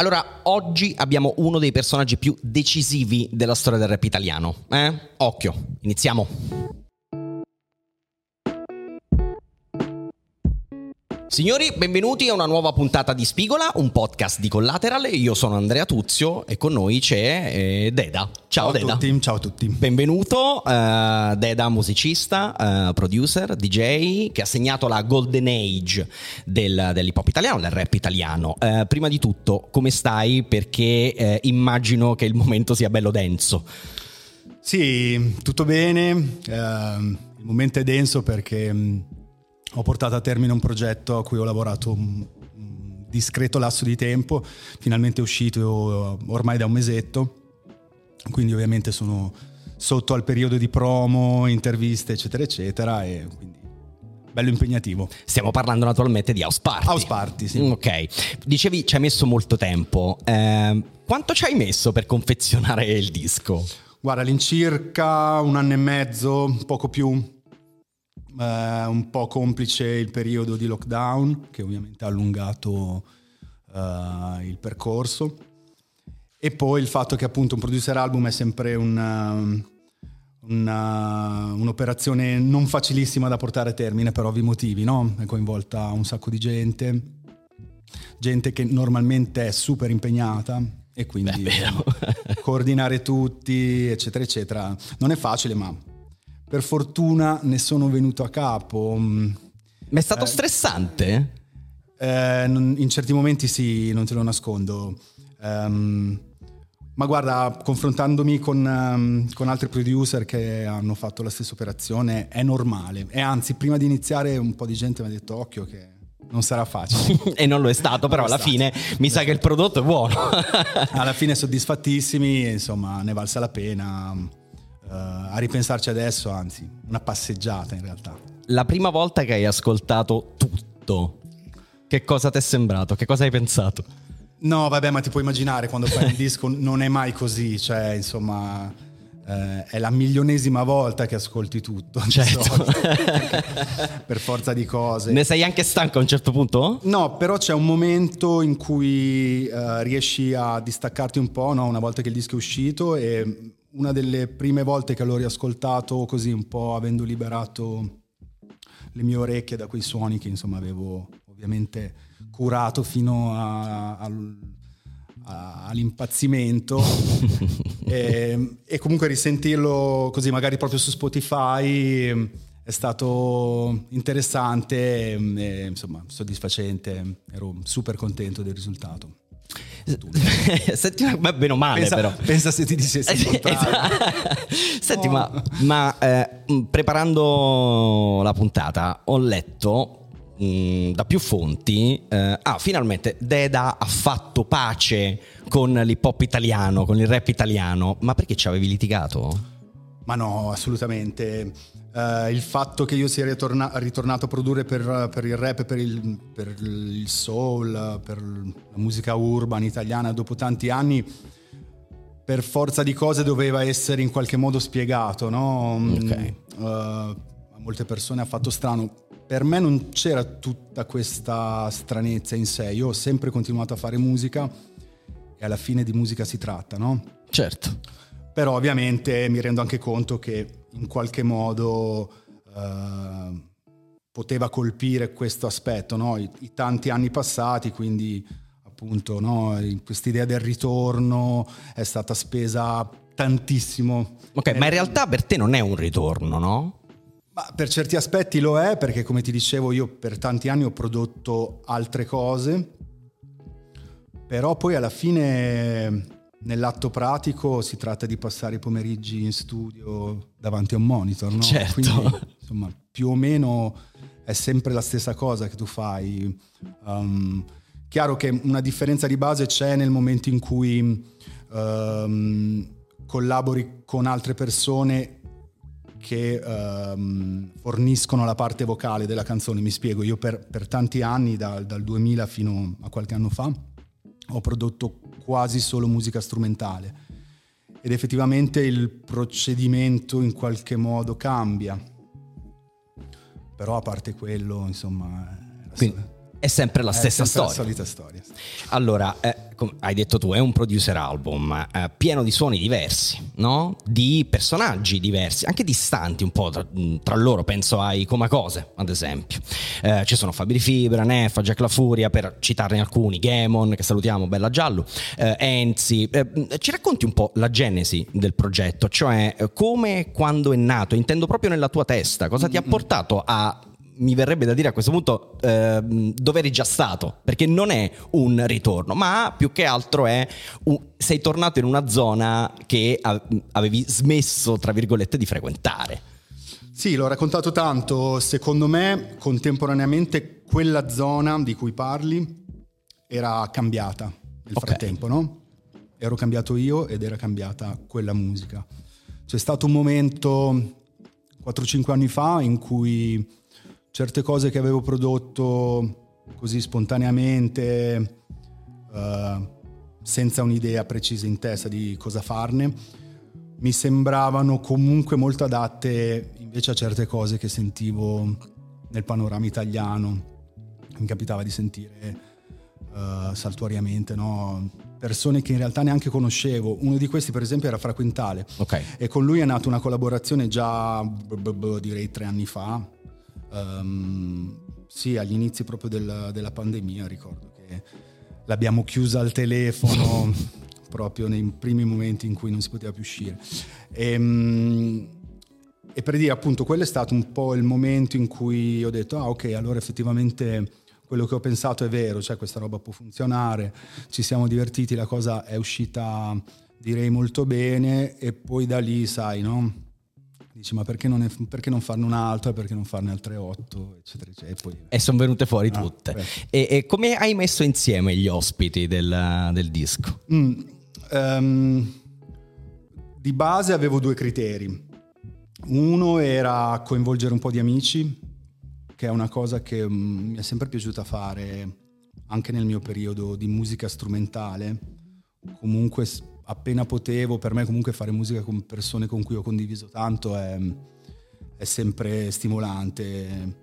Allora, oggi abbiamo uno dei personaggi più decisivi della storia del rap italiano. Eh? Occhio, iniziamo. Signori, benvenuti a una nuova puntata di Spigola, un podcast di Collateral. Io sono Andrea Tuzio e con noi c'è eh, Deda. Ciao, ciao Deda. A tutti, ciao a tutti. Benvenuto, uh, Deda, musicista, uh, producer, DJ, che ha segnato la golden age del, dell'hip hop italiano, del rap italiano. Uh, prima di tutto, come stai? Perché immagino che il momento sia bello denso. Sì, tutto bene. Il momento è denso perché mm, ho portato a termine un progetto a cui ho lavorato un, discreto lasso di tempo, finalmente è uscito ormai da un mesetto, quindi ovviamente sono sotto al periodo di promo, interviste eccetera eccetera e quindi bello impegnativo. Stiamo parlando naturalmente di House Party. House Party, sì. Ok, dicevi ci hai messo molto tempo, eh, quanto ci hai messo per confezionare il disco? Guarda, all'incirca un anno e mezzo, poco più eh, un po' complice il periodo di lockdown che ovviamente ha allungato eh, il percorso. E poi il fatto che appunto un producer album è sempre una, una, un'operazione non facilissima da portare a termine per ovvi motivi, no? è coinvolta un sacco di gente, gente che normalmente è super impegnata e quindi Beh, coordinare tutti eccetera eccetera. Non è facile ma per fortuna ne sono venuto a capo. Ma è stato eh, stressante? Eh, in certi momenti sì, non te lo nascondo. Um, ma guarda, confrontandomi con, um, con, altri producer che hanno fatto la stessa operazione, è normale. E anzi, prima di iniziare un po' di gente mi ha detto occhio che non sarà facile. e non lo è stato, però alla stato. fine mi sa che il prodotto è buono. alla fine soddisfattissimi, insomma, ne valsa la pena uh, a ripensarci adesso, anzi, una passeggiata in realtà. La prima volta che hai ascoltato tutto, che cosa ti è sembrato? Che cosa hai pensato? No, vabbè, ma ti puoi immaginare quando fai un disco non è mai così, cioè, insomma, eh, è la milionesima volta che ascolti tutto. Certo. per forza di cose. Ne sei anche stanco a un certo punto? No, però c'è un momento in cui eh, riesci a distaccarti un po', no? una volta che il disco è uscito e una delle prime volte che l'ho riascoltato così un po' avendo liberato le mie orecchie da quei suoni che insomma avevo ovviamente curato fino a, a, a, all'impazzimento. E, e, comunque risentirlo così magari proprio su Spotify è stato interessante e insomma soddisfacente. Ero super contento del risultato Senti, ma bene o male pensa, però. Pensa se ti dicessi il contrario. Senti, oh. ma, ma eh, preparando la puntata ho letto mm, da più fonti, eh, ah, finalmente Deda ha fatto pace con l'hip hop italiano, con il rap italiano. Ma perché ci avevi litigato? Ma no, assolutamente. Uh, il fatto che io sia ritorna- ritornato a produrre per, per il rap, per il, per il, soul, per la musica urban italiana dopo tanti anni, per forza di cose doveva essere in qualche modo spiegato, no? Okay. Uh, a molte persone ha fatto strano. Per me non c'era tutta questa stranezza in sé, io ho sempre continuato a fare musica e alla fine di musica si tratta, no? Certo. Però ovviamente mi rendo anche conto che in qualche modo eh, poteva colpire questo aspetto, no? I, I, tanti anni passati, quindi appunto no? quest'idea del ritorno è stata spesa tantissimo. Ok, ma in realtà per te non è un ritorno, no? Ma per certi aspetti lo è, perché come ti dicevo io per tanti anni ho prodotto altre cose, però poi alla fine Nell'atto pratico si tratta di passare i pomeriggi in studio davanti a un monitor, no? Certo. Quindi, insomma, più o meno è sempre la stessa cosa che tu fai. Um, chiaro che una differenza di base c'è nel momento in cui um, collabori con altre persone che um, forniscono la parte vocale della canzone. Mi spiego, io per, per tanti anni, da, dal 2000 fino a qualche anno fa, ho prodotto quasi solo musica strumentale ed effettivamente il procedimento in qualche modo cambia. Però a parte quello, insomma... Quindi è sempre la stessa è sempre storia. la solita storia. Allora, eh, hai detto tu, è un producer album eh, pieno di suoni diversi, no? Di personaggi diversi, anche distanti un po' tra, tra loro. Penso ai Comacose, ad esempio. Eh, ci sono Fabri Fibra, Neffa, Jack La Furia, per citarne alcuni, Gamon, che salutiamo, Bella Giallo, eh, Enzi. Eh, ci racconti un po' la genesi del progetto, cioè eh, come quando è nato, intendo proprio nella tua testa, cosa ti ha portato a mi verrebbe da dire a questo punto eh, dove eri già stato, perché non è un ritorno, ma più che altro è un, sei tornato in una zona che avevi smesso, tra virgolette, di frequentare. Sì, l'ho raccontato tanto, secondo me contemporaneamente quella zona di cui parli era cambiata nel okay. frattempo, no? Ero cambiato io ed era cambiata quella musica. C'è stato un momento 4-5 anni fa in cui certe cose che avevo prodotto così spontaneamente, uh, senza un'idea precisa in testa di cosa farne, mi sembravano comunque molto adatte invece a certe cose che sentivo nel panorama italiano. Mi capitava di sentire uh, saltuariamente, no? persone che in realtà neanche conoscevo. Uno di questi, per esempio, era Fra Quintale. Okay. E con lui è nata una collaborazione già, direi, tre anni fa Um, sì, agli inizi proprio del, della pandemia ricordo che l'abbiamo chiusa al telefono proprio nei primi momenti in cui non si poteva più uscire. E, um, e per dire appunto quello è stato un po' il momento in cui ho detto ah ok allora effettivamente quello che ho pensato è vero, cioè questa roba può funzionare, ci siamo divertiti, la cosa è uscita direi molto bene e poi da lì sai no? Dici ma perché non, è, perché non farne un'altra, perché non farne altre otto, eccetera, eccetera. E, poi... e sono venute fuori ah, tutte. E, e, come hai messo insieme gli ospiti del, del disco? Mm, um, di base avevo due criteri. Uno era coinvolgere un po' di amici, che è una cosa che um, mi è sempre piaciuta fare anche nel mio periodo di musica strumentale. Comunque appena potevo, per me comunque fare musica con persone con cui ho condiviso tanto è, è sempre stimolante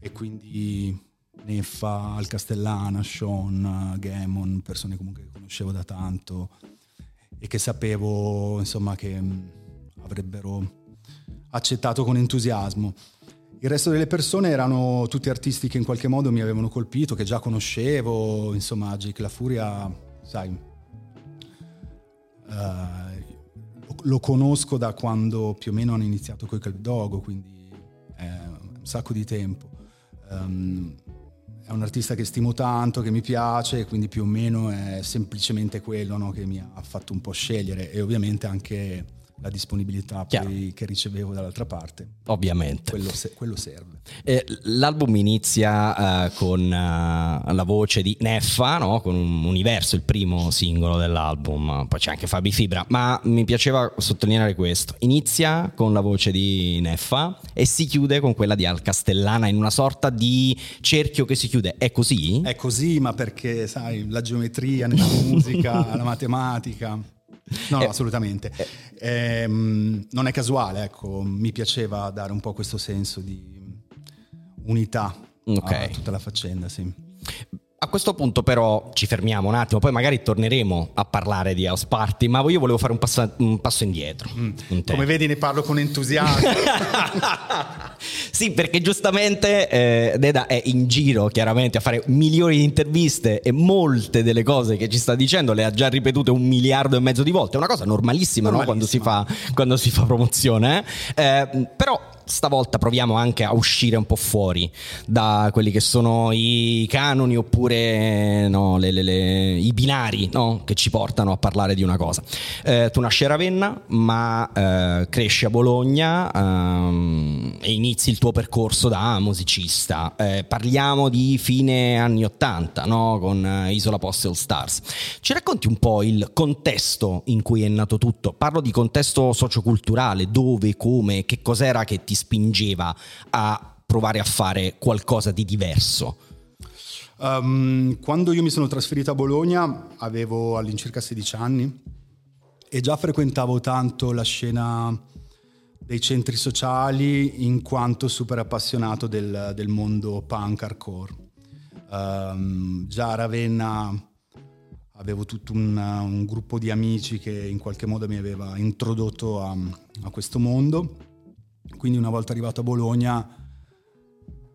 e quindi Neffa, Al Castellana, Sean, Gamon, persone comunque che conoscevo da tanto e che sapevo insomma che avrebbero accettato con entusiasmo. Il resto delle persone erano tutti artisti che in qualche modo mi avevano colpito, che già conoscevo, insomma Jake La Furia, sai, Uh, lo conosco da quando più o meno hanno iniziato con il Club Dogo, quindi è un sacco di tempo. Um, è un artista che stimo tanto, che mi piace, quindi più o meno è semplicemente quello no, che mi ha fatto un po' scegliere e ovviamente anche la disponibilità poi che ricevevo dall'altra parte. Ovviamente. Quello, se, quello serve. Eh, l'album inizia uh, con uh, la voce di Neffa, no? con un universo, il primo singolo dell'album, poi c'è anche Fabi Fibra, ma mi piaceva sottolineare questo. Inizia con la voce di Neffa e si chiude con quella di Al Castellana in una sorta di cerchio che si chiude. È così? È così, ma perché sai, la geometria nella musica, la matematica No, eh, assolutamente. Eh, ehm, non è casuale, ecco, mi piaceva dare un po' questo senso di unità okay. a tutta la faccenda, sì. A questo punto però ci fermiamo un attimo, poi magari torneremo a parlare di House Party, ma io volevo fare un, passo, un passo indietro. Mm. Come vedi ne parlo con entusiasmo. sì, perché giustamente eh, Deda è in giro chiaramente a fare milioni di interviste e molte delle cose che ci sta dicendo le ha già ripetute un miliardo e mezzo di volte, è una cosa normalissima, normalissima. No? Quando, si fa, quando, si fa, promozione. Eh? Eh, però stavolta proviamo anche a uscire un po' fuori da quelli che sono i canoni oppure no, le, le, le, i binari no, che ci portano a parlare di una cosa. Eh, tu nasci a Ravenna, ma eh, cresci a Bologna ehm, e inizi il tuo percorso da musicista. Eh, parliamo di fine anni 80 no, con Isola Post All Stars. Ci racconti un po' il contesto in cui è nato tutto? Parlo di contesto socioculturale, dove, come, che cos'era che ti spingeva a provare a fare qualcosa di diverso? Um, quando io mi sono trasferito a Bologna avevo all'incirca 16 anni e già frequentavo tanto la scena dei centri sociali in quanto super appassionato del, del mondo punk hardcore. Um, già a Ravenna avevo tutto un, un, gruppo di amici che in qualche modo mi aveva introdotto a, a questo mondo. Quindi una volta arrivato a Bologna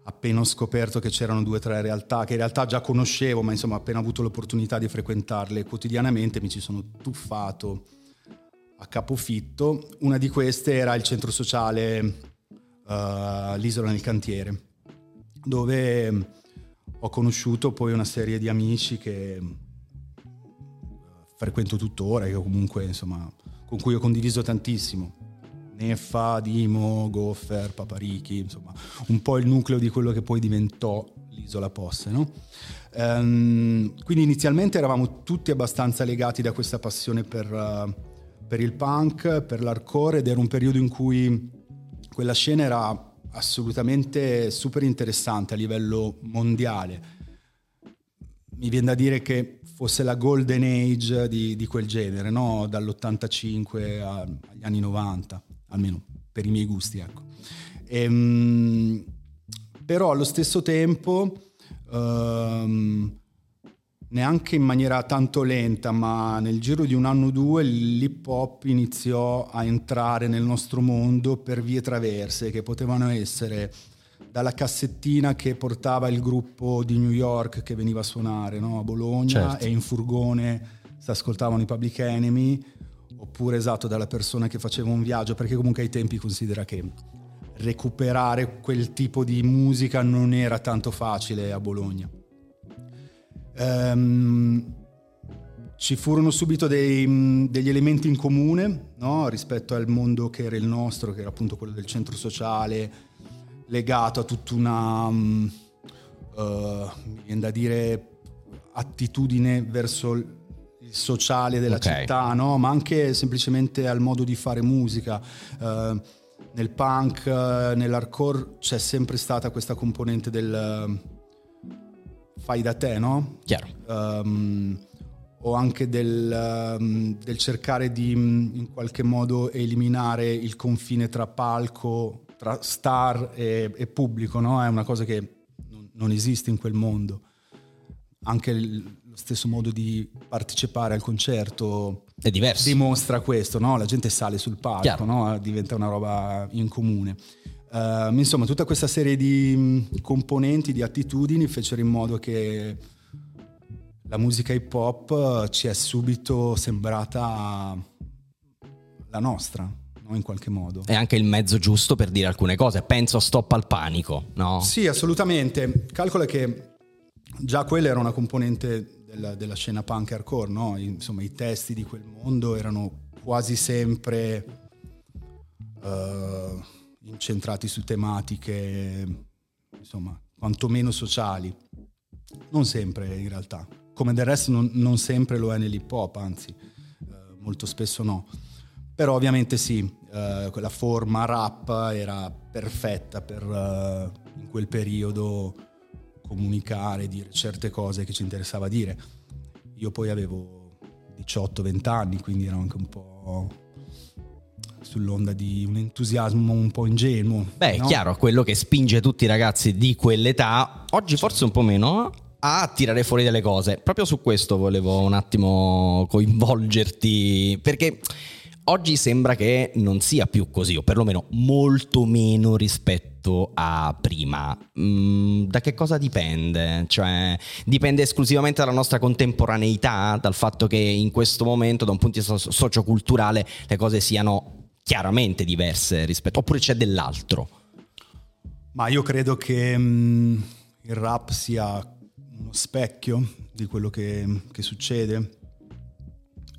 appena ho scoperto che c'erano due o tre realtà che in realtà già conoscevo, ma insomma appena avuto l'opportunità di frequentarle quotidianamente mi ci sono tuffato a capofitto. Una di queste era il centro sociale uh, L'Isola nel Cantiere, dove ho conosciuto poi una serie di amici che uh, frequento tuttora, che comunque insomma con cui ho condiviso tantissimo. Neffa, Dimo, Goffer, Paparichi, insomma, un po' il nucleo di quello che poi diventò l'isola Posse. No? Um, quindi inizialmente eravamo tutti abbastanza legati da questa passione per, uh, per il punk, per l'hardcore ed era un periodo in cui quella scena era assolutamente super interessante a livello mondiale. Mi viene da dire che fosse la golden age di, di quel genere, no? dall'85 agli anni 90 almeno per i miei gusti. Ecco. E, um, però allo stesso tempo, um, neanche in maniera tanto lenta, ma nel giro di un anno o due l'hip hop iniziò a entrare nel nostro mondo per vie traverse che potevano essere dalla cassettina che portava il gruppo di New York che veniva a suonare no? a Bologna certo. e in furgone si ascoltavano i Public Enemy oppure esatto dalla persona che faceva un viaggio, perché comunque ai tempi considera che recuperare quel tipo di musica non era tanto facile a Bologna. Um, ci furono subito dei, degli elementi in comune no? rispetto al mondo che era il nostro, che era appunto quello del centro sociale, legato a tutta una, um, uh, viene da dire, attitudine verso sociale della okay. città, no? ma anche semplicemente al modo di fare musica. Uh, nel punk, uh, nell'hardcore c'è sempre stata questa componente del uh, fai da te, no? Chiaro. Um, o anche del, um, del, cercare di in qualche modo eliminare il confine tra palco, tra star e, e pubblico, no? È una cosa che non, non esiste in quel mondo. Anche il, lo stesso modo di partecipare al concerto è diverso. dimostra questo, no? la gente sale sul palco, no? diventa una roba in comune. Uh, insomma, tutta questa serie di mm, componenti, di attitudini fecero in modo che la musica hip hop ci è subito sembrata la nostra, no? in qualche modo. È anche il mezzo giusto per dire alcune cose. Penso a Stop al panico, no? Sì, assolutamente. Calcola che già quella era una componente della, della scena punk hardcore, no? Insomma, i testi di quel mondo erano quasi sempre uh, incentrati su tematiche, insomma, quantomeno sociali. Non sempre in realtà, come del resto non, non sempre lo è nell'hip hop, anzi, uh, molto spesso no. Però ovviamente sì, uh, quella forma rap era perfetta per in quel periodo comunicare, dire certe cose che ci interessava dire. Io poi avevo 18-20 anni, quindi ero anche un po' sull'onda di un entusiasmo un po' ingenuo. Beh, no? è chiaro, quello che spinge tutti i ragazzi di quell'età, oggi forse un po' meno, a tirare fuori delle cose. Proprio su questo volevo un attimo coinvolgerti, perché oggi sembra che non sia più così, o perlomeno molto meno rispetto a prima. Mm, da che cosa dipende? Cioè, dipende esclusivamente dalla nostra contemporaneità, dal fatto che in questo momento, da un punto di vista socioculturale, le cose siano chiaramente diverse rispetto, oppure c'è dell'altro? Ma io credo che mm, il rap sia uno specchio di quello che, che succede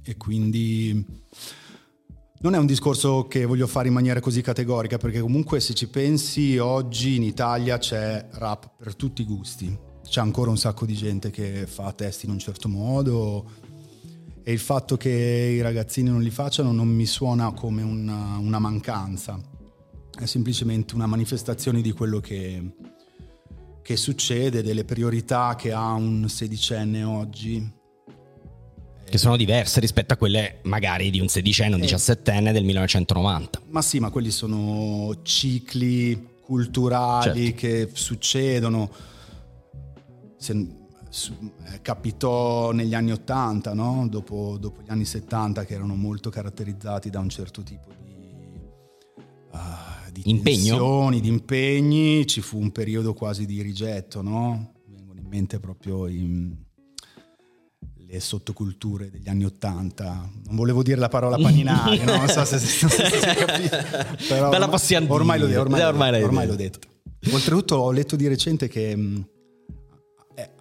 e quindi non è un discorso che voglio fare in maniera così categorica, perché comunque se ci pensi oggi in Italia c'è rap per tutti i gusti. C'è ancora un sacco di gente che fa testi in un certo modo. E il fatto che i ragazzini non li facciano non mi suona come una, una mancanza, è semplicemente una manifestazione di quello che, che succede, delle priorità che ha un sedicenne oggi che sono diverse rispetto a quelle magari di un sedicenne o un eh. diciassettenne del 1990. Ma sì, ma quelli sono cicli culturali certo. che succedono. Se, eh, capitò negli anni 80, no? dopo, dopo, gli anni 70 che erano molto caratterizzati da un certo tipo di, uh, di Impegno? di impegni, ci fu un periodo quasi di rigetto, no? vengono in mente proprio i, le sottoculture degli anni 80, non volevo dire la parola paninari, no? non so se, si capisce, però ormai, ormai, l'ho, ormai, ormai, ormai l'ho detto. Oltretutto ho letto di recente che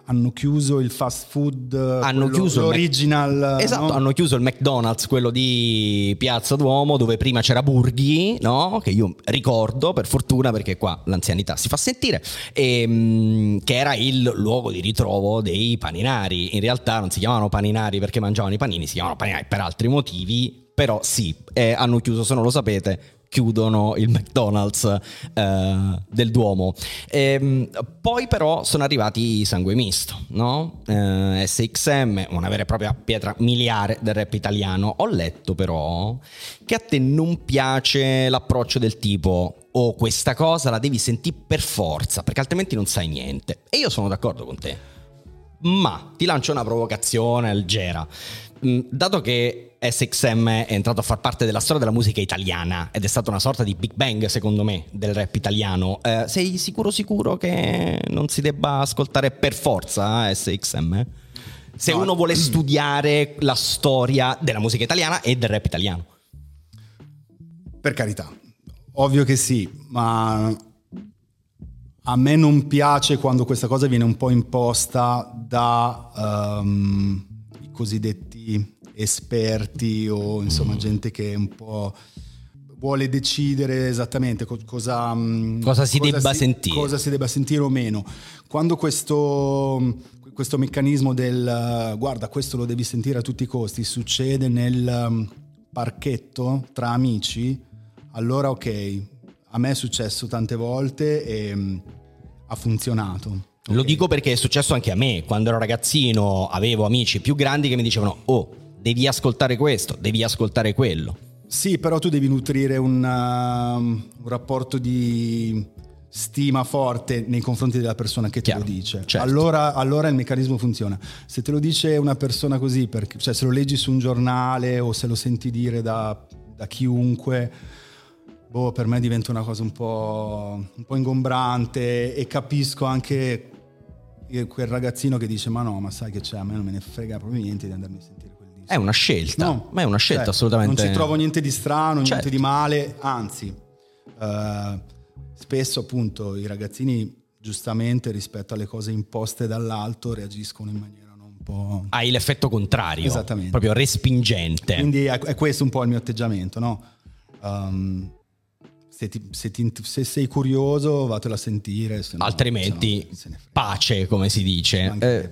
hanno chiuso il fast food, hanno chiuso l'original. Esatto, no? hanno chiuso il McDonald's, quello di Piazza Duomo, dove prima c'era Burghi, no? che io ricordo per fortuna perché qua l'anzianità si fa sentire, e, ehm, che era il luogo di ritrovo dei paninari. In realtà non si chiamavano paninari perché mangiavano i panini, si chiamavano paninari per altri motivi, però sì, eh, hanno chiuso, se non lo sapete, chiudono il McDonald's eh, del Duomo. E, ehm, poi però sono arrivati i sangue misto, no? Eh, SXM, una vera e propria pietra miliare del rap italiano. Ho letto però che a te non piace l'approccio del tipo oh questa cosa la devi sentire per forza perché altrimenti non sai niente. E io sono d'accordo con te. Ma ti lancio una provocazione leggera. Mm, dato che SXM è entrato a far parte della storia della musica italiana ed è stata una sorta di Big Bang, secondo me, del rap italiano, eh, sei sicuro sicuro che non si debba ascoltare per forza eh, SXM? Se no. uno vuole studiare la storia della musica italiana e del rap italiano. Per carità, ovvio che sì, ma a me non piace quando questa cosa viene un po' imposta da um, i cosiddetti esperti o insomma mm. gente che un po' vuole decidere esattamente co- cosa, mm, cosa, si cosa debba si, sentire. Cosa si debba sentire o meno. Quando questo, questo meccanismo del guarda questo lo devi sentire a tutti i costi succede nel mm, parchetto tra amici, allora ok, a me è successo tante volte e ha funzionato. Okay. Lo dico perché è successo anche a me, quando ero ragazzino avevo amici più grandi che mi dicevano oh devi ascoltare questo, devi ascoltare quello. Sì, però tu devi nutrire un, uh, un rapporto di stima forte nei confronti della persona che Chiaro, te lo dice. Certo. Allora, allora, il meccanismo funziona. Se te lo dice una persona così, perché, cioè se lo leggi su un giornale o se lo senti dire da, da chiunque, boh, per me diventa una cosa un po', un po' ingombrante e capisco anche quel ragazzino che dice ma no, ma sai che c'è, a me non me ne frega proprio niente di andarmi a sentire è una scelta, no, ma è una scelta cioè, assolutamente. Non ci trovo niente di strano, certo. niente di male, anzi, uh, spesso appunto i ragazzini giustamente rispetto alle cose imposte dall'alto reagiscono in maniera un po'... Hai l'effetto contrario, Esattamente. proprio respingente. Quindi è, questo un po' il mio atteggiamento, no? Um, se, ti, se, ti, se, sei curioso, vatelo a sentire. No, Altrimenti, no, pace, come si dice. Eh,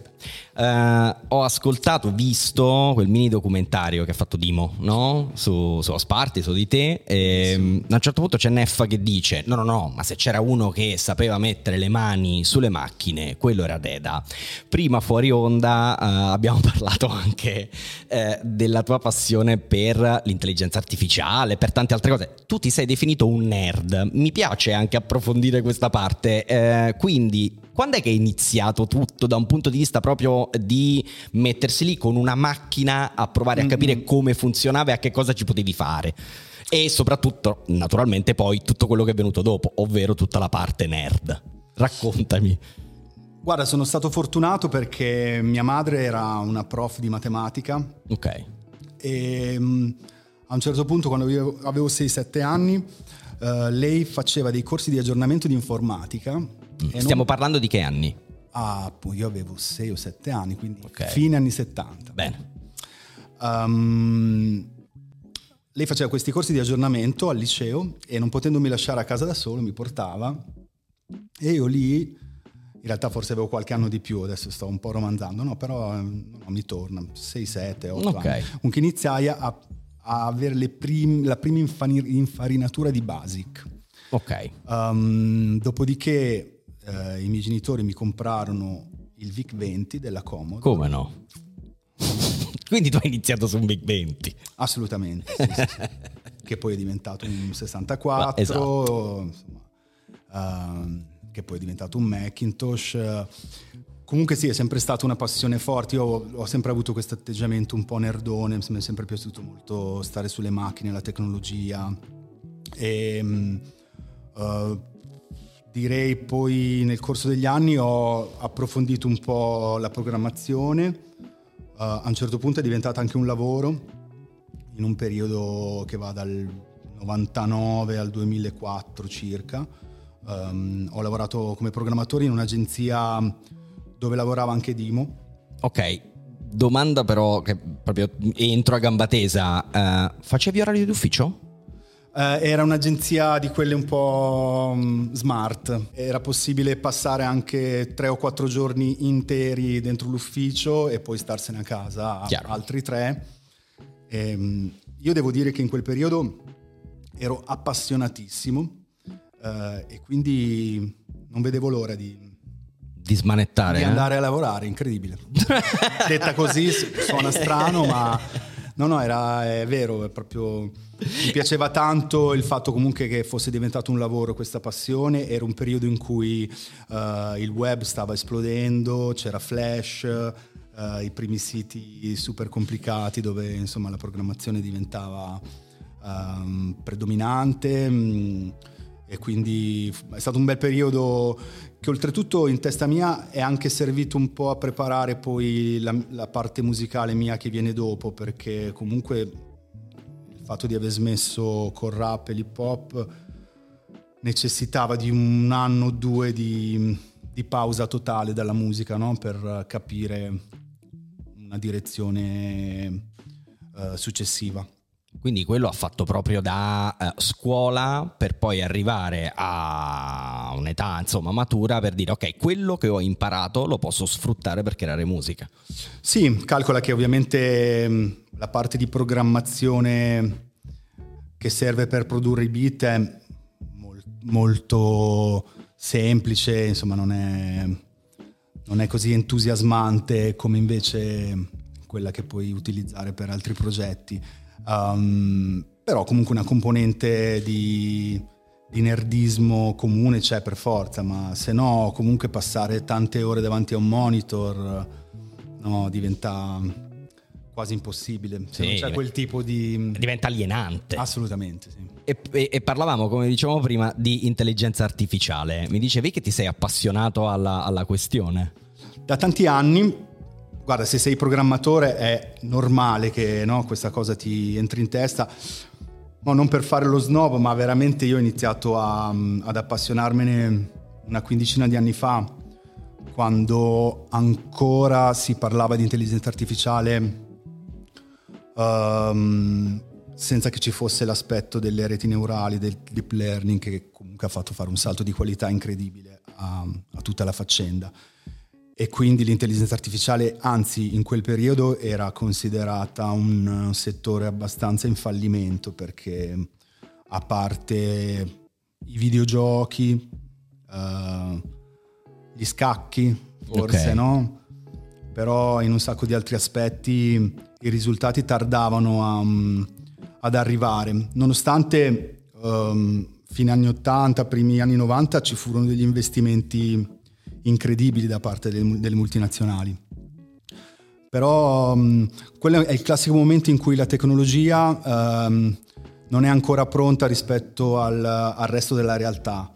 eh, ho ascoltato, visto quel mini documentario che ha fatto Dimo no? su, su Asparti, su di te. E, sì. A un certo punto c'è Neffa che dice: No, no, no, ma se c'era uno che sapeva mettere le mani sulle macchine, quello era Deda. Prima fuori onda eh, abbiamo parlato anche eh, della tua passione per l'intelligenza artificiale, per tante altre cose. Tu ti sei definito un nerd. Mi piace anche approfondire questa parte. Eh, quindi, quando è che è iniziato tutto da un punto di vista proprio di mettersi lì con una macchina a provare a capire come funzionava e a che cosa ci potevi fare? E soprattutto, naturalmente, poi tutto quello che è venuto dopo, ovvero tutta la parte nerd. Raccontami. Guarda, sono stato fortunato perché mia madre era una prof di matematica. Ok. E um, a un certo punto, quando avevo 6-7 anni, Uh, lei faceva dei corsi di aggiornamento di informatica. Mm. Stiamo non... parlando di che anni? Ah, io avevo 6 o 7 anni, quindi okay. fine anni 70. Bene. Um, lei faceva questi corsi di aggiornamento al liceo e non potendomi lasciare a casa da solo mi portava e io lì, in realtà forse avevo qualche anno di più, adesso sto un po' romanzando, no, però no, mi torna 6, 7, 8 okay. anni. Comunque iniziai a a avere prim- la prima infarinatura di Basic. Ok. Um, dopodiché eh, i miei genitori mi comprarono il VIC 20 della Commodore. Come no? Quindi tu hai iniziato su un VIC 20. Assolutamente, sì, sì, sì. che poi è diventato un 64, esatto. insomma, uh, che poi è diventato un Macintosh. comunque sì, è sempre stata una passione forte. Io ho, ho sempre avuto questo atteggiamento un po' nerdone, mi è sempre piaciuto molto stare sulle macchine, la tecnologia. E, uh, direi poi nel corso degli anni ho approfondito un po' la programmazione. Uh, a un certo punto è diventata anche un lavoro in un periodo che va dal 99 al 2004 circa. Um, ho lavorato come programmatore in un'agenzia dove lavorava anche Dimo. Ok, domanda però che proprio entro a gamba tesa. Uh, facevi orario d'ufficio? Uh, era un'agenzia di quelle un po' um, smart, era possibile passare anche tre o quattro giorni interi dentro l'ufficio e poi starsene a casa Chiaro. altri tre. E, um, io devo dire che in quel periodo ero appassionatissimo uh, e quindi non vedevo l'ora di, di smanettare. Di eh? andare a lavorare, incredibile. Detta così suona strano, ma no, no, era, è vero, è proprio... Mi piaceva tanto il fatto comunque che fosse diventato un lavoro questa passione, era un periodo in cui uh, il web stava esplodendo, c'era Flash, uh, i primi siti super complicati dove insomma la programmazione diventava um, predominante. Um, e quindi è stato un bel periodo che oltretutto in testa mia è anche servito un po' a preparare poi la, la parte musicale mia che viene dopo perché comunque il fatto di aver smesso col rap e l'hip hop necessitava di un anno o due di, di pausa totale dalla musica no? per capire una direzione uh, successiva. Quindi quello ha fatto proprio da uh, scuola per poi arrivare a un'età insomma matura per dire ok, quello che ho imparato lo posso sfruttare per creare musica. Sì, calcola che ovviamente mm, la parte di programmazione che serve per produrre i beat è molto semplice, insomma non è, non è così entusiasmante come invece quella che puoi utilizzare per altri progetti Um, però comunque una componente di, di, nerdismo comune c'è per forza, ma se no comunque passare tante ore davanti a un monitor no, diventa quasi impossibile. Se sì, non c'è quel tipo di... Diventa alienante. Assolutamente, sì. E, e, e, parlavamo, come dicevamo prima, di intelligenza artificiale. Mi dicevi che ti sei appassionato alla, alla questione? Da tanti anni, guarda, se sei programmatore è normale che no, questa cosa ti entri in testa. No, non per fare lo snob, ma veramente io ho iniziato a, ad appassionarmene una quindicina di anni fa, quando ancora si parlava di intelligenza artificiale um, senza che ci fosse l'aspetto delle reti neurali, del deep learning, che comunque ha fatto fare un salto di qualità incredibile a, a tutta la faccenda e quindi l'intelligenza artificiale, anzi in quel periodo era considerata un settore abbastanza in fallimento perché a parte i videogiochi, uh, gli scacchi, forse okay. no? Però in un sacco di altri aspetti i risultati tardavano a, um, ad arrivare, nonostante um, fine anni 80, primi anni 90 ci furono degli investimenti incredibili da parte delle multinazionali. Però um, quello è il classico momento in cui la tecnologia um, non è ancora pronta rispetto al, al resto della realtà,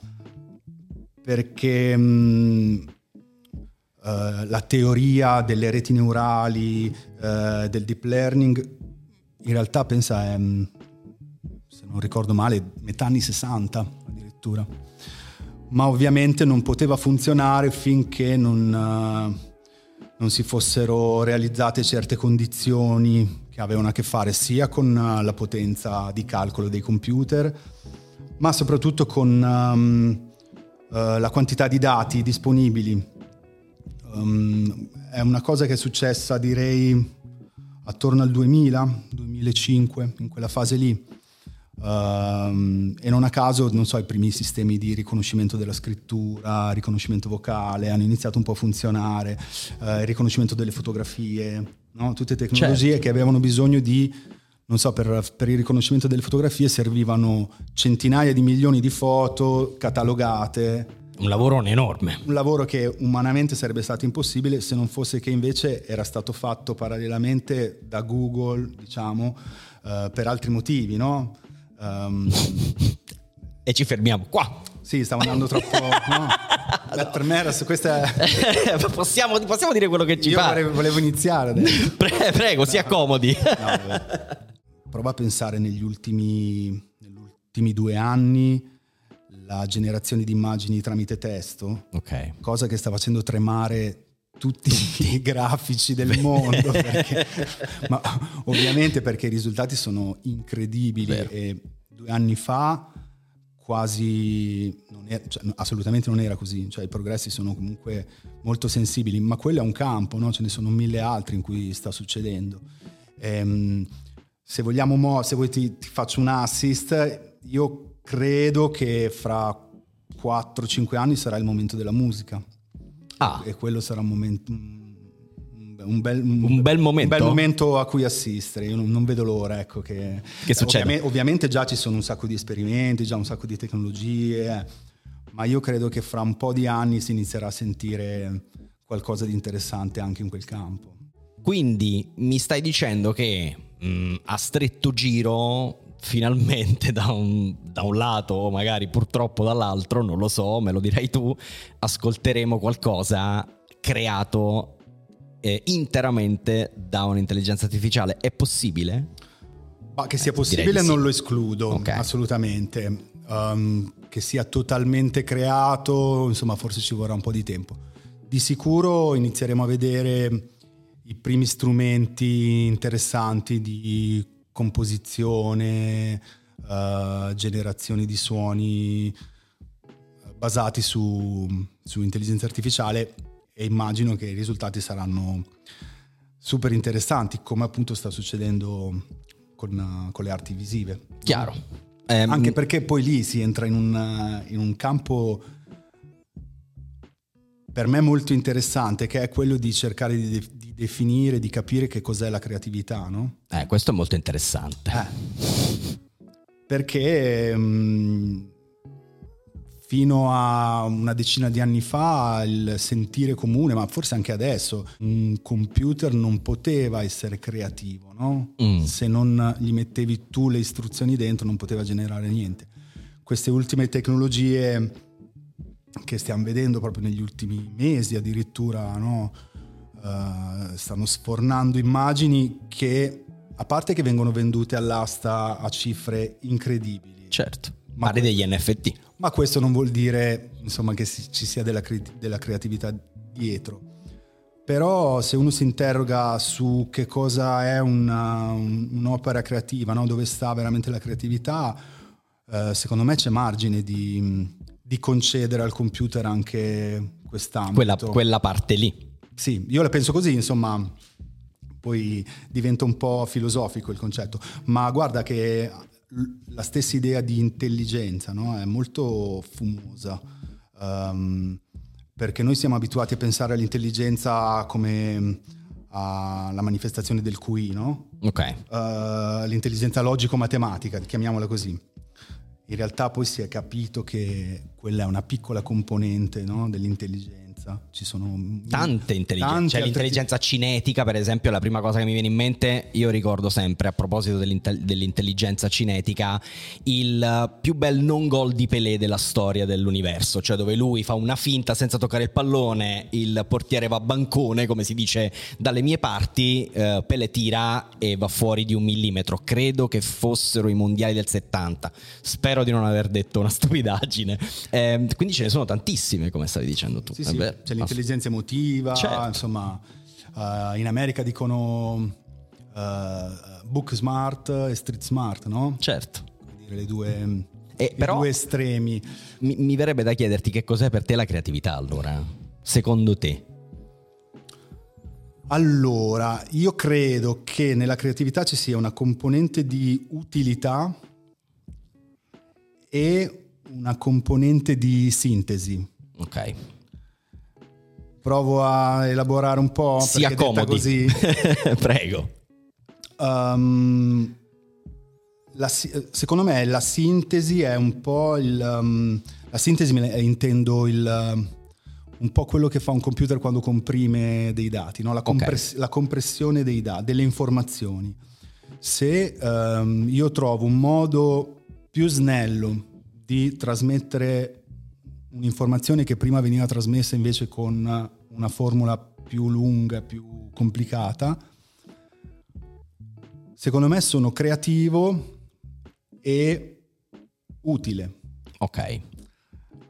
perché um, uh, la teoria delle reti neurali, uh, del deep learning, in realtà pensa è, se non ricordo male, metà anni 60 addirittura ma ovviamente non poteva funzionare finché non, uh, non si fossero realizzate certe condizioni che avevano a che fare sia con uh, la potenza di calcolo dei computer, ma soprattutto con um, uh, la quantità di dati disponibili. Um, è una cosa che è successa direi attorno al 2000, 2005, in quella fase lì Uh, e non a caso, non so, i primi sistemi di riconoscimento della scrittura, riconoscimento vocale hanno iniziato un po' a funzionare, uh, il riconoscimento delle fotografie, no? tutte tecnologie certo. che avevano bisogno di, non so, per, per, il riconoscimento delle fotografie servivano centinaia di milioni di foto catalogate Un lavoro enorme. Un lavoro che umanamente sarebbe stato impossibile se non fosse che invece era stato fatto parallelamente da Google, diciamo, uh, per altri motivi, no? Um, e ci fermiamo qua. Sì, stavo andando troppo... no? per me era su questa... possiamo, possiamo, dire quello che ci Io. Io volevo iniziare adesso. Pre- prego, no. si accomodi. No, Prova a pensare negli ultimi, negli ultimi due anni la generazione di immagini tramite testo, okay. cosa che sta facendo tremare tutti i grafici del mondo, perché, ma ovviamente perché i risultati sono incredibili Vero. e due anni fa quasi non era, cioè, assolutamente non era così, cioè i progressi sono comunque molto sensibili, ma quello è un campo, no? ce ne sono mille altri in cui sta succedendo. Ehm, se vogliamo, mo, se vuoi ti, ti faccio un assist, io credo che fra 4-5 anni sarà il momento della musica. Ah. E quello sarà un momento. Un bel, un bel, momento. Un bel momento a cui assistere. Io non, non vedo l'ora. Ecco, che, che succede? Ovviamente, ovviamente, già ci sono un sacco di esperimenti, già un sacco di tecnologie, eh, ma io credo che fra un po' di anni si inizierà a sentire qualcosa di interessante anche in quel campo. Quindi mi stai dicendo che mh, a stretto giro finalmente da un, da un, lato o magari purtroppo dall'altro, non lo so, me lo dirai tu, ascolteremo qualcosa creato eh, interamente da un'intelligenza artificiale. È possibile? Ma che sia possibile non sì. lo escludo, okay. assolutamente. Um, che sia totalmente creato, insomma forse ci vorrà un po' di tempo. Di sicuro inizieremo a vedere i primi strumenti interessanti di composizione, uh, generazione di suoni basati su, su, intelligenza artificiale e immagino che i risultati saranno super interessanti, come appunto sta succedendo con, con le arti visive. Chiaro. Eh, Anche perché poi lì si entra in un, in un campo per me molto interessante, che è quello di cercare di, de- di, definire, di capire che cos'è la creatività, no? Eh, questo è molto interessante. Eh. Perché mh, fino a una decina di anni fa il sentire comune, ma forse anche adesso, un computer non poteva essere creativo, no? Mm. Se non gli mettevi tu le istruzioni dentro non poteva generare niente. Queste ultime tecnologie che stiamo vedendo proprio negli ultimi mesi addirittura, no? uh, stanno sfornando immagini che, a parte che vengono vendute all'asta a cifre incredibili. Certo, ma Parli degli NFT. Ma questo non vuol dire insomma, che ci sia della, cre- della creatività dietro. Però se uno si interroga su che cosa è una, un, un'opera creativa, no? dove sta veramente la creatività, eh, secondo me c'è margine di, di concedere al computer anche quest'ambito. Quella, quella, parte lì. Sì, io la penso così, insomma, poi diventa un po' filosofico il concetto, ma guarda che la stessa idea di intelligenza no? è molto fumosa, um, perché noi siamo abituati a pensare all'intelligenza come alla manifestazione del QI, no? Ok. Uh, l'intelligenza logico-matematica, chiamiamola così in realtà poi si è capito che quella è una piccola componente no, dell'intelligenza. Ci sono tante intelligenze. C'è l'intelligenza altre... cinetica, per esempio, la prima cosa che mi viene in mente, io ricordo sempre a proposito dell'intelligenza cinetica, il più bel non gol di Pelé della storia dell'universo, cioè dove lui fa una finta senza toccare il pallone, il portiere va a bancone, come si dice dalle mie parti, eh, Pelé tira e va fuori di un millimetro. Credo che fossero i mondiali del 70. Spero di non aver detto una stupidaggine. Eh, quindi ce ne sono tantissime, come stavi dicendo tu. Sì, sì, c'è l'intelligenza emotiva, certo. insomma, uh, in America dicono uh, book smart e street smart, no? Certo. Dire le due, e i però due estremi. Mi, mi verrebbe da chiederti che cos'è per te la creatività allora, secondo te? Allora, io credo che nella creatività ci sia una componente di utilità e una componente di sintesi. Ok. Provo a elaborare un po'. Si accomodi. Così. Prego. Um, la, secondo me la sintesi è un po' il, um, la sintesi intendo il, un po' quello che fa un computer quando comprime dei dati, no? la, compress- okay. la, compressione dei dati, delle informazioni. Se um, io trovo un modo più snello di trasmettere un'informazione che prima veniva trasmessa invece con una formula più lunga, più complicata, secondo me sono creativo e utile. Ok.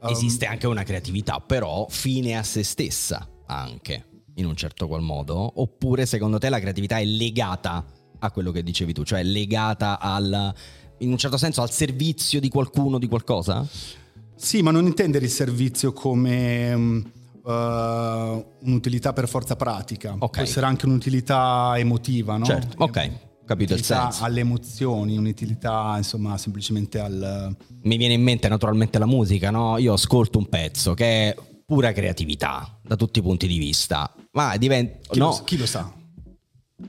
Um, Esiste anche una creatività, però fine a se stessa anche, in un certo qual modo? Oppure secondo te la creatività è legata a quello che dicevi tu, cioè legata al, in un certo senso al servizio di qualcuno, di qualcosa? Sì, ma non intendere il servizio come... Uh, un'utilità per forza pratica, okay. può essere anche un'utilità emotiva, no? Certo, ok capito il senso. alle emozioni, un'utilità insomma semplicemente al... Mi viene in mente naturalmente la musica, no? Io ascolto un pezzo che è pura creatività da tutti i punti di vista, ma diventa... Chi, no, chi lo sa?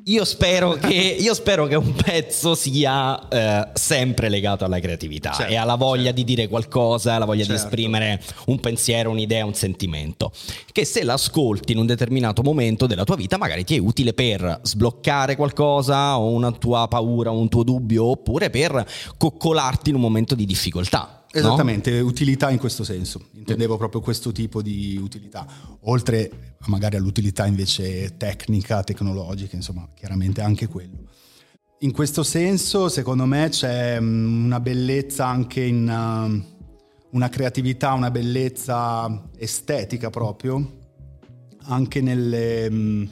Io spero, che, io spero che un pezzo sia eh, sempre legato alla creatività certo, e alla voglia certo. di dire qualcosa, alla voglia certo. di esprimere un pensiero, un'idea, un sentimento. Che se l'ascolti in un determinato momento della tua vita, magari ti è utile per sbloccare qualcosa o una tua paura, un tuo dubbio, oppure per coccolarti in un momento di difficoltà. Esattamente, no? utilità in questo senso. Intendevo proprio questo tipo di utilità. Oltre magari all'utilità invece tecnica, tecnologica, insomma, chiaramente anche quello. In questo senso, secondo me, c'è mm, una bellezza anche in uh, una creatività, una bellezza estetica proprio, anche nelle, mm,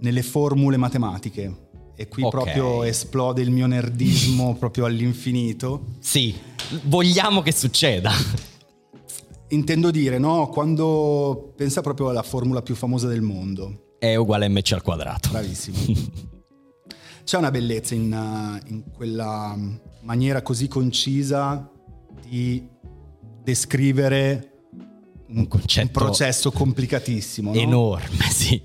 nelle formule matematiche. E qui okay. proprio esplode il mio nerdismo proprio all'infinito. Sì, vogliamo che succeda. Intendo dire, no? Quando pensa proprio alla formula più famosa del mondo. È uguale a mc al quadrato. Bravissimo. C'è una bellezza in, in quella maniera così concisa di descrivere un, un processo complicatissimo. No? Enorme, sì.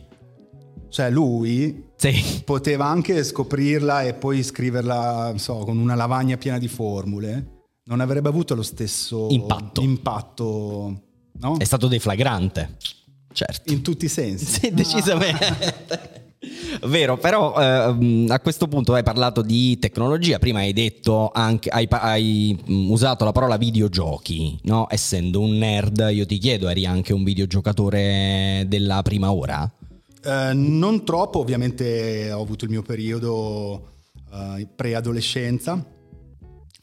Cioè lui sì. poteva anche scoprirla e poi scriverla, so, con una lavagna piena di formule. Non avrebbe avuto lo stesso impatto. impatto no? È stato deflagrante. Certo. In tutti i sensi. Sì, decisamente. Vero, però eh, a questo punto hai parlato di tecnologia, prima hai detto anche, hai, hai mm, usato la parola videogiochi, no? Essendo un nerd, io ti chiedo, eri anche un videogiocatore della prima ora? Eh, non troppo, ovviamente ho avuto il mio periodo uh, preadolescenza,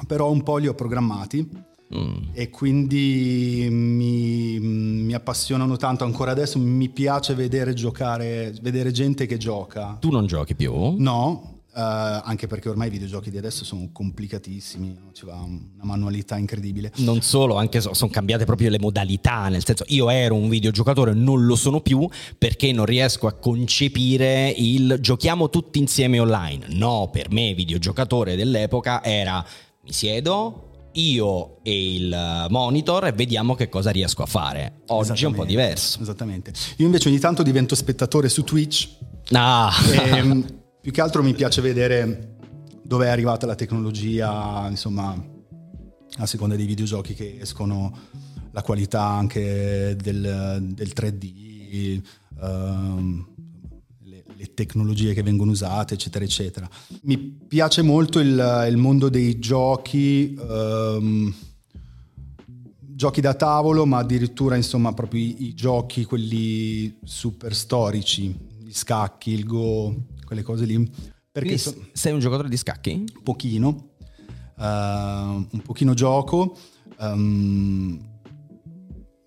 però un po' li ho programmati mm. e quindi mi, mi, appassionano tanto ancora adesso, mi piace vedere giocare, vedere gente che gioca. Tu non giochi più? No, Uh, anche perché ormai i videogiochi di adesso sono complicatissimi, ci va una manualità incredibile. Non solo, anche so, sono cambiate proprio le modalità, nel senso io ero un videogiocatore, non lo sono più perché non riesco a concepire il giochiamo tutti insieme online. No, per me videogiocatore dell'epoca era mi siedo, io e il monitor e vediamo che cosa riesco a fare. Oggi è un po' diverso. Esattamente. Io invece ogni tanto divento spettatore su Twitch. Ah. E, ehm, più che altro mi piace vedere dove è arrivata la tecnologia, insomma, a seconda dei videogiochi che escono, la qualità anche del, del 3D, uh, ehm, le, tecnologie che vengono usate, eccetera, eccetera. Mi piace molto il, il mondo dei giochi. Um, giochi da tavolo, ma addirittura insomma proprio i, i, giochi, quelli super storici, gli scacchi, il Go, quelle cose lì. Perché so, sei un giocatore di scacchi? Pochino, uh, un pochino gioco. Um,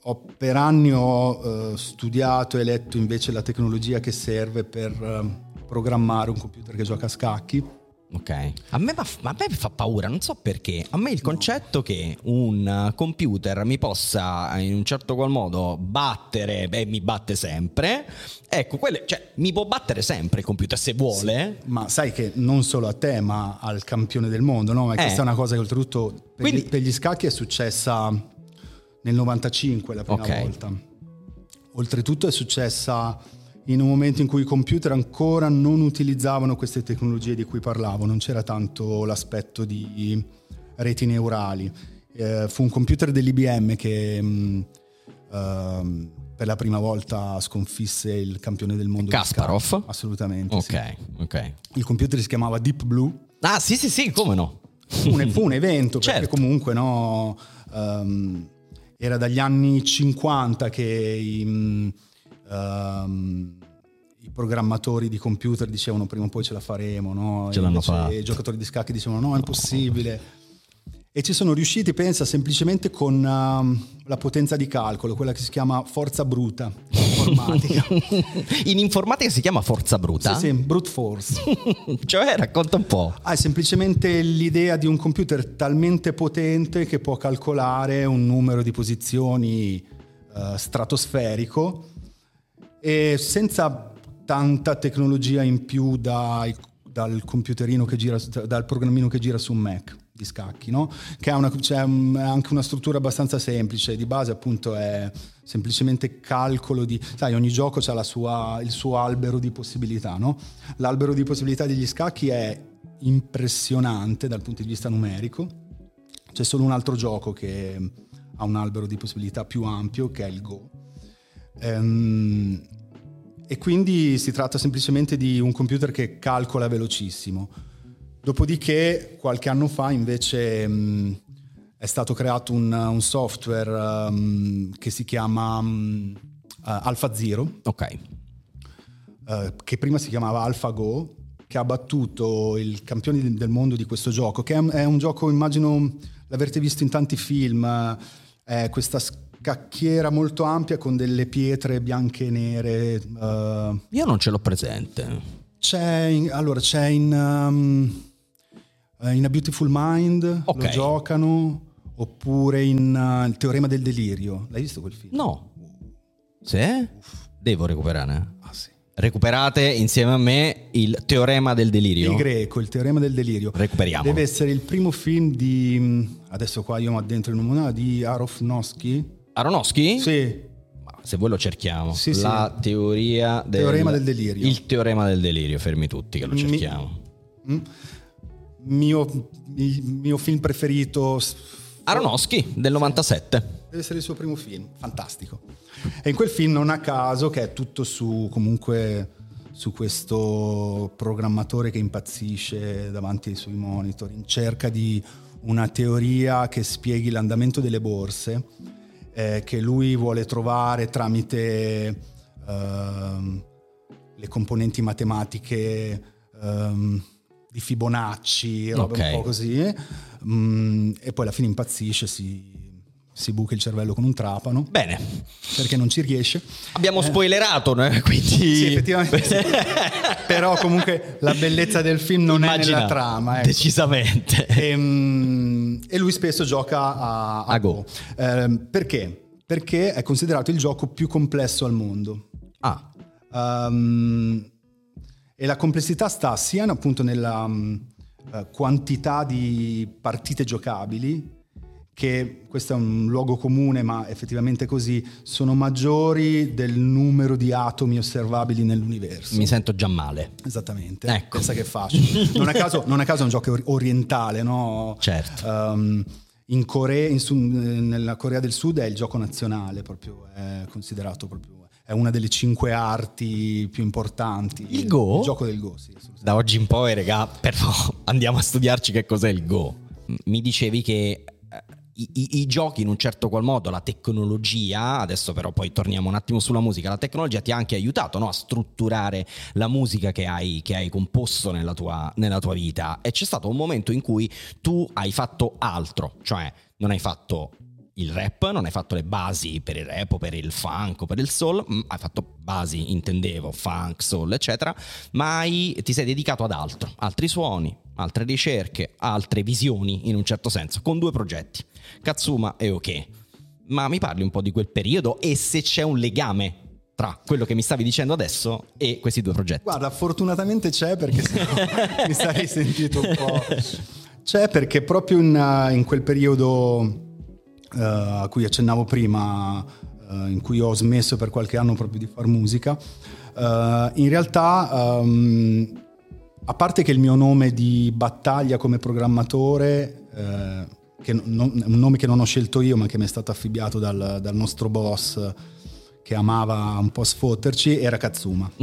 ho, per anni ho uh, studiato e letto invece la tecnologia che serve per uh, programmare un computer che gioca a scacchi Ok. A me, a me, fa paura, non so perché. A me il concetto che un computer mi possa in un certo qual modo battere, beh, mi batte sempre. Ecco, quelle, cioè, mi può battere sempre il computer se vuole. Sì, ma sai che non solo a te, ma al campione del mondo, no? Ma eh. questa è una cosa che oltretutto per, Quindi, gli, per gli scacchi è successa nel 95 la prima okay. volta. Oltretutto è successa in un momento in cui i computer ancora non utilizzavano queste tecnologie di cui parlavo, non c'era tanto l'aspetto di reti neurali. eh, fu un computer dell'IBM che mh, uh, per la prima volta sconfisse il campione del mondo. Kasparov? Assolutamente. Ok, sì. ok. Il computer si chiamava Deep Blue. Ah, sì, sì, sì, come no? Fu un, fu un evento, Certo. perché comunque no, um, era dagli anni 50 che i, um, i programmatori di computer dicevano prima o poi ce la faremo, no? Ce E l'hanno invece fatta. I giocatori di scacchi dicevano no, è impossibile. E ci sono riusciti, pensa, semplicemente con um, la potenza di calcolo, quella che si chiama forza bruta informatica. In informatica si chiama forza bruta? sì, sì, brute force. cioè, racconta un po'. Ah, è semplicemente l'idea di un computer talmente potente che può calcolare un numero di posizioni eh, stratosferico e senza tanta tecnologia in più dai- dal computerino che gira, dal programmino che gira su un Mac di scacchi, no? Che ha una- un- anche una struttura abbastanza semplice, di base appunto è semplicemente calcolo di... Sai, ogni gioco ha sua- il suo albero di possibilità, no? L'albero di possibilità degli scacchi è impressionante dal punto di vista numerico. C'è solo un altro gioco che ha un albero di possibilità più ampio, che è il Go. Ehm, e quindi si tratta semplicemente di un computer che calcola velocissimo. Dopodiché, qualche anno fa, invece, mh, è stato creato un, un software mh, che si chiama mh, eh, AlphaZero, Ok. eh, che prima si chiamava AlphaGo, che ha battuto il campione del- mondo di questo gioco, che è un, è un gioco, immagino l'avrete visto in tanti film, eh, è questa scacchiera molto ampia con delle pietre bianche e nere. eh, Io non ce l'ho presente. c'è in, allora, c'è in, um, eh, in A Beautiful Mind, Ok. lo giocano, oppure in uh, Il Teorema del Delirio. L'hai visto quel film? No. Sì? Devo recuperare. Ah sì. Recuperate insieme a me il teorema del delirio. Il greco, il teorema del delirio. Recuperiamo. Deve essere il primo film di. mh, Adesso qua io mi addentro in un mondo di Aronofsky. Aronofsky? Sì, Ma Se voi lo cerchiamo. Sì, sì. La teoria del... Teorema del delirio. Il teorema del delirio, fermi tutti che lo Mi- cerchiamo. Mm. Mio, mio film preferito. Aronofsky del 97. Deve essere il suo primo film, fantastico. E in quel film, non a caso, che è tutto su comunque su questo programmatore che impazzisce davanti ai suoi monitor in cerca di una teoria che spieghi l'andamento delle borse eh, che lui vuole trovare tramite ehm, le componenti matematiche ehm, di Fibonacci, roba Ok. un po' così. Mm, e poi alla fine impazzisce, si, si buca il cervello con un trapano Bene, perché non ci riesce. abbiamo spoilerato, eh, quindi... Sì, effettivamente. sì. Però comunque la bellezza del film non è Immagina, nella trama. ecco. Decisamente. E, mm, e lui spesso gioca a, A Go. Ehm, perché? Perché è considerato il gioco più complesso al mondo. Ah, Ehm, e la complessità sta sia appunto nella eh, quantità di partite giocabili, che questo è un luogo comune, ma effettivamente così, sono maggiori del numero di atomi osservabili nell'universo. mi sento già male. Esattamente, Ecco. pensa che è facile. Non a caso, non a caso è un gioco or- orientale, no? Certo. Ehm, in Corea, in nella Corea del Sud è il gioco nazionale, proprio, è considerato proprio, è una delle cinque arti più importanti. Il Go? Il gioco del Go, sì. Da oggi in poi, regà, però andiamo a studiarci che cos'è il Go. Mi dicevi che eh, i, i- i giochi in un certo qual modo, la tecnologia, adesso però poi torniamo un attimo sulla musica, la tecnologia ti ha anche aiutato no, a strutturare la musica che hai, che hai composto nella tua, nella tua vita e c'è stato un momento in cui tu hai fatto altro, cioè non hai fatto il rap, non hai fatto le basi per il rap o per il funk o per il soul, mm, hai fatto basi, intendevo, funk, soul, eccetera, ma hai- ti sei dedicato ad altro, altri suoni, altre ricerche, altre visioni in un certo senso, con due progetti, Katsuma e Ok. Ma mi parli un po' di quel periodo e se c'è un legame tra quello che mi stavi dicendo adesso e questi due progetti? Guarda, fortunatamente c'è perché sennò mi sarei sentito un po'. C'è perché proprio in, in quel periodo eh, a cui accennavo prima, eh, in cui ho smesso per qualche anno proprio di fare musica, eh, in realtà, ehm, a parte che il mio nome di battaglia come programmatore eh, che non, un nome che non ho scelto io ma che mi è stato affibbiato dal, dal nostro boss che amava un po' sfotterci era Katsuma.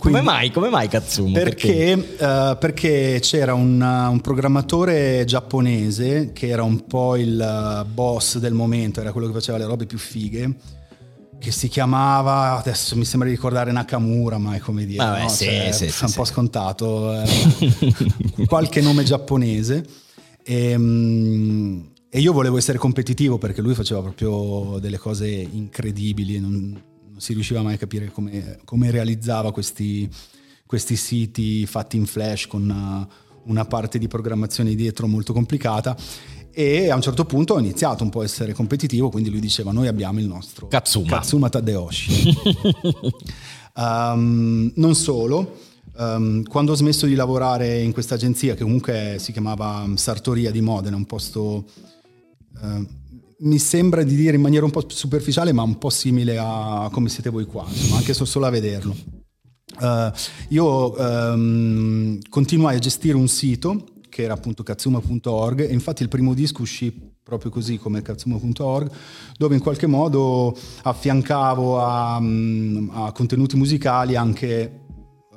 come mai? Come mai Katsuma? Perché, perché? Uh, perché c'era un, un, programmatore giapponese che era un po' il boss del momento, era quello che faceva le robe più fighe che si chiamava, adesso mi sembra di ricordare Nakamura, ma è come dire, Vabbè, no? sì, cioè, sì, è sì, un po' scontato, eh, qualche nome giapponese. E, um, e, io volevo essere competitivo perché lui faceva proprio delle cose incredibili, non, non si riusciva mai a capire come, come realizzava questi, questi, siti fatti in flash con una, una parte di programmazione dietro molto complicata. E a un certo punto ho iniziato un po' a essere competitivo, quindi lui diceva noi abbiamo il nostro Katsuma, Katsuma Tadeushi. um, non solo, um, quando ho smesso di lavorare in questa agenzia che comunque si chiamava Sartoria di Modena, un posto... Uh, mi sembra di dire in maniera un po' superficiale, ma un po' simile a come siete voi qua, insomma, anche solo a vederlo. Uh, io um, continuai a gestire un sito che era appunto katsuma.org e infatti il primo disco uscì proprio così come katsuma.org dove in qualche modo affiancavo a, a contenuti musicali anche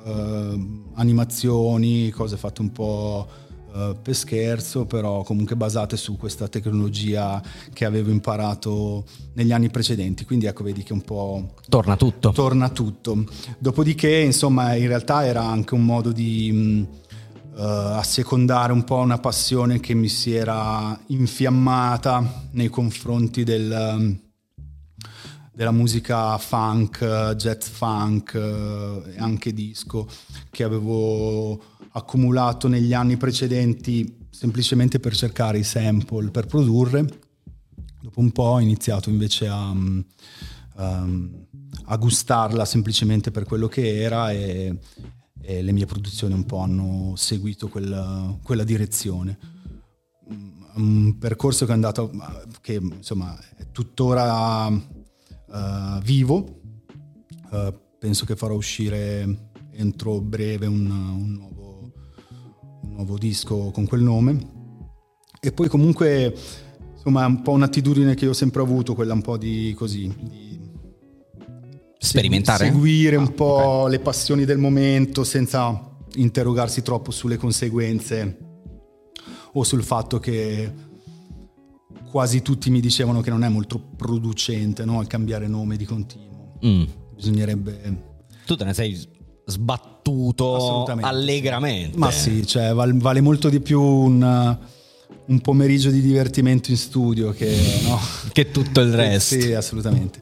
uh, animazioni, cose fatte un po' uh, per scherzo però comunque basate su questa tecnologia che avevo imparato negli anni precedenti. Quindi ecco vedi che un po' torna tutto. torna tutto. Dopodiché insomma in realtà era anche un modo di mh, Uh, a secondare un po' una passione che mi si era infiammata nei confronti del, um, della musica funk, jazz funk anche disco che avevo accumulato negli anni precedenti semplicemente per cercare i sample per produrre. Dopo un po' ho iniziato invece a, um, a gustarla semplicemente per quello che era e, e le mie produzioni un po' hanno seguito quella, quella direzione. Un percorso che è andato, che insomma è tuttora uh, vivo, uh, penso che farò uscire entro breve un, un, nuovo, un, nuovo, disco con quel nome. E poi comunque insomma è un po' un'attitudine che ho sempre avuto, quella un po' di così, di sperimentare? Seguire un ah, po' okay. le passioni del momento senza interrogarsi troppo sulle conseguenze o sul fatto che quasi tutti mi dicevano che non è molto producente no? il cambiare nome di continuo. Mm. Bisognerebbe... Tu te ne sei sbattuto allegramente. Ma sì, cioè, vale, molto di più un, un, pomeriggio di divertimento in studio che, no? che tutto il resto. sì, assolutamente.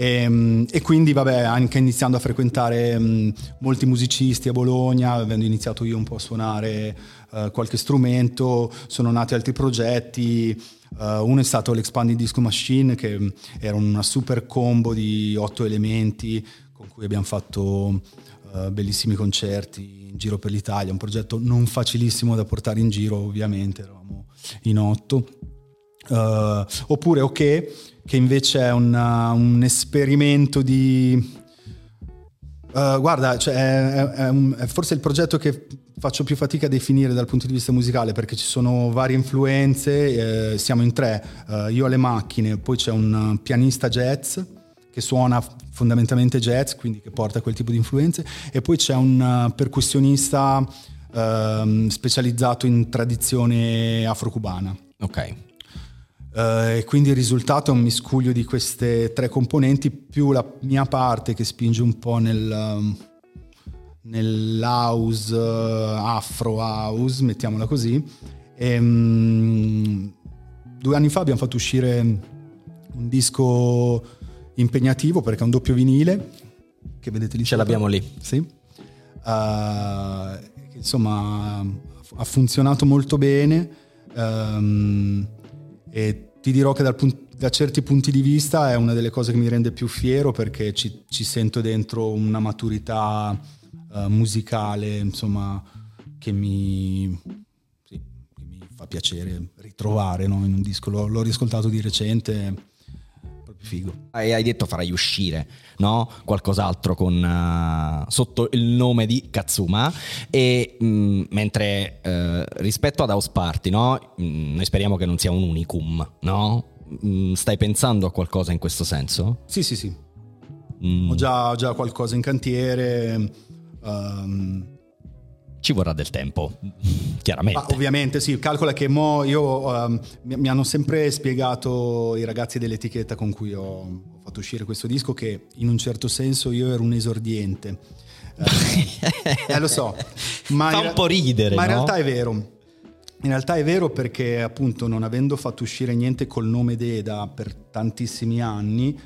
E, e, quindi, vabbè, anche iniziando a frequentare um, molti musicisti a Bologna, avendo iniziato io un po' a suonare uh, qualche strumento, sono nati altri progetti. Uh, uno è stato l'Expanding Disco Machine, che era una super combo di otto elementi con cui abbiamo fatto uh, bellissimi concerti in giro per l'Italia. Un progetto non facilissimo da portare in giro, ovviamente, eravamo in otto. oppure Ok che invece è una, un esperimento di... Uh, guarda, cioè è, è, un, è, forse il progetto che faccio più fatica a definire dal punto di vista musicale perché ci sono varie influenze, eh, siamo in tre, uh, io alle macchine, poi c'è un pianista jazz che suona fondamentalmente jazz, quindi che porta quel tipo di influenze, e poi c'è un percussionista uh, specializzato in tradizione afro-cubana. Ok. Uh, e quindi il risultato è un miscuglio di queste tre componenti più la mia parte che spinge un po' nel, um, nell'house, uh, afro house, mettiamola così. E, um, due anni fa abbiamo fatto uscire un disco impegnativo perché è un doppio vinile che vedete lì. Ce l'abbiamo lì. Sì. Uh, insomma ha funzionato molto bene. Um, e ti dirò che punt- da certi punti di vista è una delle cose che mi rende più fiero perché ci, ci sento dentro una maturità uh, musicale, insomma, che mi, sì, che mi fa piacere ritrovare no? in un disco. L'ho, l'ho riscoltato di recente, Figo. E hai detto farai uscire no? qualcos'altro con, uh, sotto il nome di Katsuma. E mh, mm, mentre uh, rispetto ad House Party, no? mh, mm, noi speriamo che non sia un unicum, no? Mh, mm, stai pensando a qualcosa in questo senso? Sì, sì, sì. Ho già, ho, già, qualcosa in cantiere. Um, ci vorrà del tempo, chiaramente. Ah, ovviamente sì, calcola che mo io, um, mi, mi, hanno sempre spiegato i ragazzi dell'etichetta con cui ho, ho, fatto uscire questo disco che in un certo senso io ero un esordiente. eh, eh lo so, ma fa un po' ridere. Ma no? in realtà è vero. In realtà è vero perché appunto non avendo fatto uscire niente col nome Deda per tantissimi anni,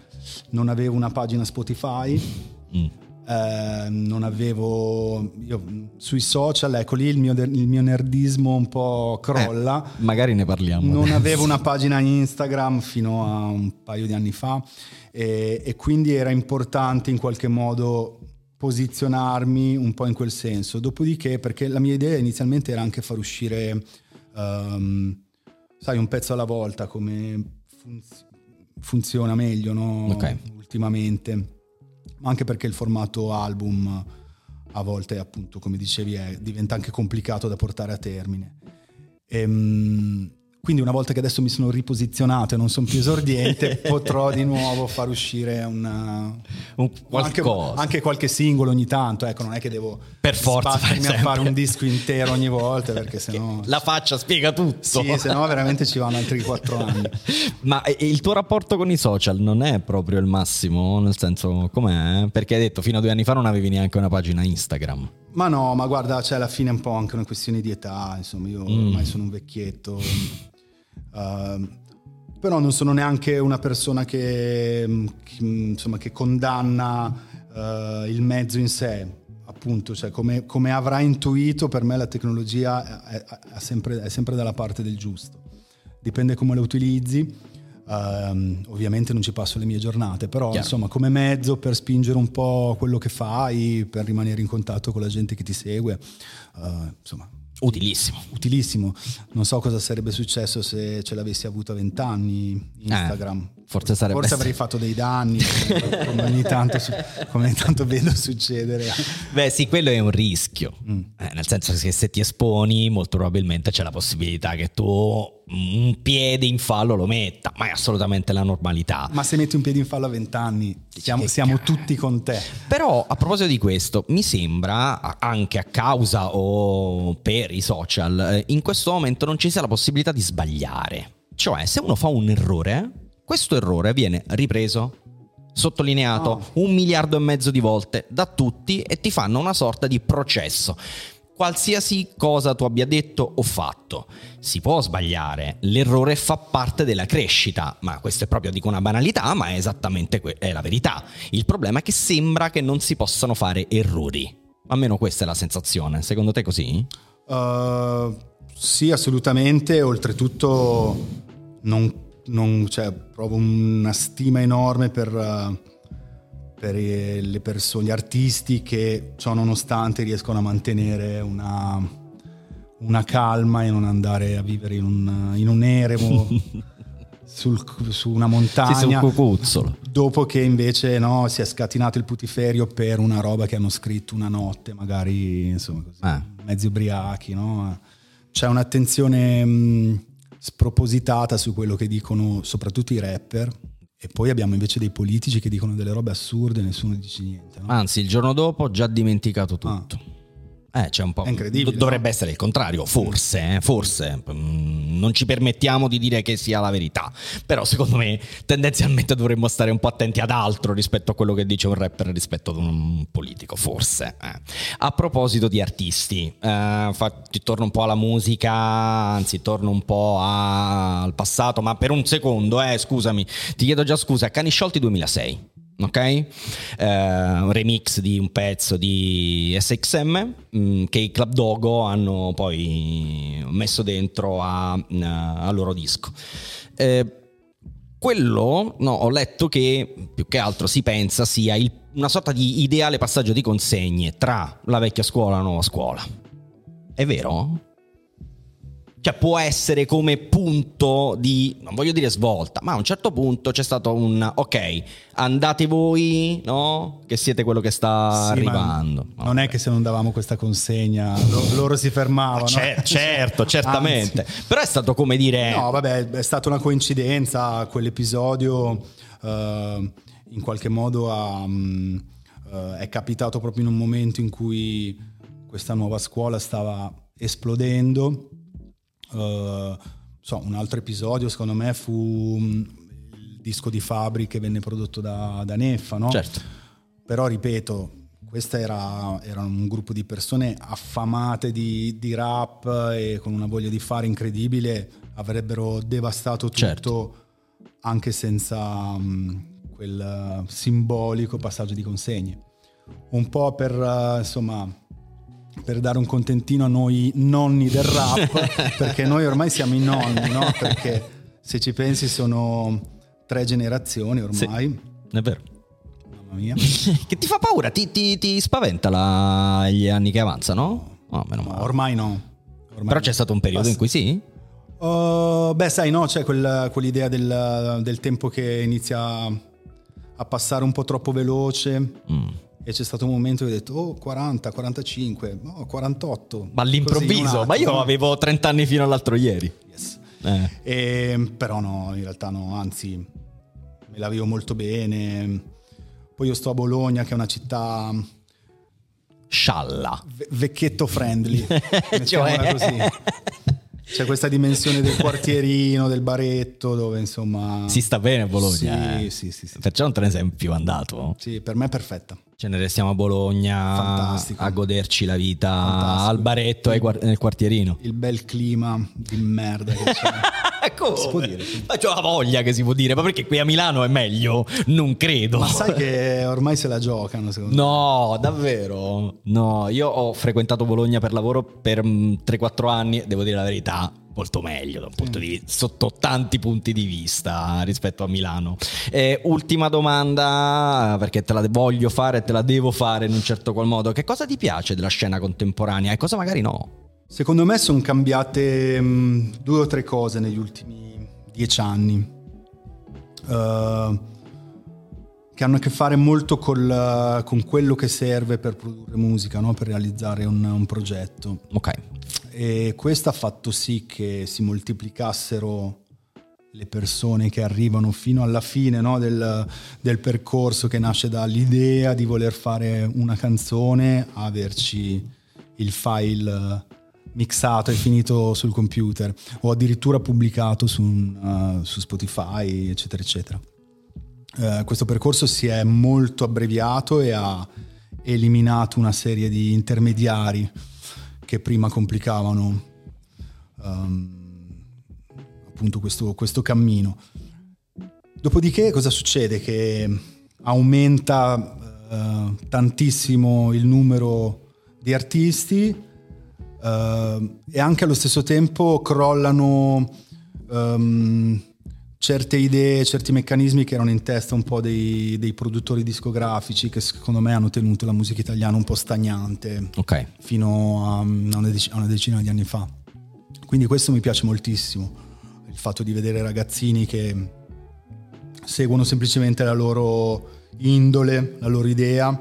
non avevo una pagina Spotify. Mm eh, non avevo io, sui social, ecco lì il mio, il mio nerdismo un po' crolla. Eh, magari ne parliamo. Non adesso. avevo una pagina Instagram fino a un paio di anni fa e, e quindi era importante in qualche modo posizionarmi un po' in quel senso. Dopodiché, perché la mia idea inizialmente era anche far uscire, um, sai, un pezzo alla volta come funz- funziona meglio no? okay. ultimamente ma anche perché il formato album a volte, appunto, come dicevi, è, diventa anche complicato da portare a termine. Ehm, quindi una volta che adesso mi sono riposizionato e non sono più esordiente, potrò di nuovo far uscire una, un anche, anche, qualche singolo ogni tanto. Ecco, non è che devo per forza a fare un disco intero ogni volta perché sennò... La faccia spiega tutto. Sì, se no veramente ci vanno altri quattro anni. Ma il tuo rapporto con i social non è proprio il massimo? Nel senso, com'è? Perché hai detto fino a due anni fa non avevi neanche una pagina Instagram. Ma no, ma guarda, cioè alla fine è un po' anche una questione di età, insomma, io mm. ormai sono un vecchietto. Uh, però non sono neanche una persona che, che, insomma, che condanna uh, il mezzo in sé, appunto, cioè come, come, avrà intuito, per me la tecnologia è, è, sempre, è, sempre, dalla parte del giusto. Dipende come la utilizzi. Uh, ovviamente non ci passo le mie giornate, però Chiaro. insomma come mezzo per spingere un po' quello che fai, per rimanere in contatto con la gente che ti segue, uh, insomma Utilissimo. Utilissimo. Non so cosa sarebbe successo se ce l'avessi avuto a vent'anni Instagram. Eh, forse, sarebbe forse avrei fatto dei danni, come, ogni tanto, come, ogni tanto, vedo succedere. Beh sì, quello è un rischio. Mm. Eh, nel senso che se ti esponi molto probabilmente c'è la possibilità che tu un piede in fallo lo metta, ma è assolutamente la normalità. Ma se metti un piede in fallo a vent'anni, siamo, siamo tutti con te. Però a proposito di questo, mi sembra, anche a causa o per i social, eh, in questo momento non ci sia la possibilità di sbagliare. Cioè, se uno fa un errore, questo errore viene ripreso, sottolineato oh. un miliardo e mezzo di volte da tutti e ti fanno una sorta di processo qualsiasi cosa tu abbia detto o fatto. Si può sbagliare, l'errore fa parte della crescita, ma questo è proprio dico una banalità, ma è esattamente que- è la verità. Il problema è che sembra che non si possano fare errori. Almeno questa è la sensazione. Secondo te così? Uh, sì, assolutamente. Oltretutto non, non, cioè, provo una stima enorme per... Uh per le persone, gli artisti che ciò nonostante riescono a mantenere una, una calma e non andare a vivere in un, in un eremo sul, su una montagna sì, dopo che invece no, si è scatinato il putiferio per una roba che hanno scritto una notte magari insomma così, ah. mezzi ubriachi no? c'è un'attenzione mh, spropositata su quello che dicono soprattutto i rapper e poi abbiamo invece dei politici che dicono delle robe assurde e nessuno dice niente. No? Anzi, il giorno dopo già dimenticato tutto. Ah. Eh, c'è un po'. È incredibile. Dovrebbe no? essere il contrario, forse, eh, forse. Non ci permettiamo di dire che sia la verità. Però secondo me tendenzialmente dovremmo stare un po' attenti ad altro rispetto a quello che dice un rapper rispetto ad un politico, forse. Eh. A proposito di artisti, eh, fa, ti torno un po' alla musica, anzi torno un po' a, al passato, ma per un secondo, eh, scusami, ti chiedo già scusa, Cani Sciolti 2006 ok? Eh, un remix di un pezzo di SXM mh, mm, che i Club Dogo hanno poi messo dentro a, mm, al loro disco. Eh, quello no, ho letto che più che altro si pensa sia il, una sorta di ideale passaggio di consegne tra la vecchia scuola e la nuova scuola. È vero? Cioè può essere come punto di, non voglio dire svolta, ma a un certo punto c'è stato un, ok, andate voi, no? Che siete quello che sta Sì, arrivando. Non è che se non davamo questa consegna lo- loro si fermavano. Cer- certo, certamente. Anzi. Però è stato come dire... No, vabbè, è stata una coincidenza, quell'episodio eh, in qualche modo mm, eh, è capitato proprio in un momento in cui questa nuova scuola stava esplodendo. Eh, so, un altro episodio secondo me fu mm, il disco di Fabri che venne prodotto da, da Neffa, no? Certo. Però ripeto, questo era, era un gruppo di persone affamate di, di rap e con una voglia di fare incredibile, avrebbero devastato tutto Certo. anche senza mm, quel eh, simbolico passaggio di consegne. Un po' per, eh, insomma, per dare un contentino a noi nonni del rap, perché noi ormai siamo i nonni, no? Perché se ci pensi sono tre generazioni ormai. È vero. Mamma mia. che ti fa paura, ti, ti- ti spaventa la- gli anni che avanzano? No, meno No, male. ormai no. Ormai Però no. c'è stato un periodo in cui sì? Uh, beh, sai, no, c'è quel- quell'idea del, del tempo che inizia a passare un po' troppo veloce. Mm. E c'è stato un momento che ho detto, oh, 40, 45, no, 48. Ma all'improvviso, ma io avevo 30 anni fino all'altro ieri. Yes. Eh. E, però no, in realtà no, anzi, me la vivo molto bene. Poi io sto a Bologna, che è una città Scialla. ve- vecchietto friendly, Cioè- così. C'è questa dimensione del quartierino, del baretto, dove insomma... Si sta bene a Bologna. Sì, eh. sì, sì, sì. Perciò non te ne sei più andato. Sì, per me è perfetta. Ce ne restiamo a Bologna Fantastico. a goderci la vita Fantastico. al baretto quar- nel quartierino. Il bel clima di merda che c'è. Come? Si può dire. Ma c'ho la voglia che si può dire, ma perché qui a Milano è meglio? Non credo. Ma sai che ormai se la giocano, secondo No, davvero? No, io ho frequentato Bologna per lavoro per mm, 3-4 anni, e devo dire la verità, molto meglio da un punto di vista, sotto tanti punti di vista rispetto a Milano. Eh, ultima domanda, perché te la voglio fare e te la devo fare in un certo qual modo. Che cosa ti piace della scena contemporanea e cosa magari no? Secondo me sono cambiate mh, due o tre cose negli ultimi dieci anni. Eh, che hanno a che fare molto col- con quello che serve per produrre musica, no? per realizzare un- un progetto. Ok, E questo ha fatto sì che si moltiplicassero le persone che arrivano fino alla fine no, del, del percorso che nasce dall'idea di voler fare una canzone a averci il file mixato e finito sul computer o addirittura pubblicato su, un, eh, su Spotify eccetera eccetera. Eh, questo percorso si è molto abbreviato e ha eliminato una serie di intermediari che prima complicavano ehm, appunto questo, questo cammino. Dopodiché cosa succede? Che aumenta eh, tantissimo il numero di artisti eh, e anche allo stesso tempo crollano ehm, certe idee, certi meccanismi che erano in testa un po' dei, dei produttori discografici che secondo me hanno tenuto la musica italiana un po' stagnante ok. fino a una, dec- a una decina di anni fa. Quindi questo mi piace moltissimo, il fatto di vedere ragazzini che seguono semplicemente la loro indole, la loro idea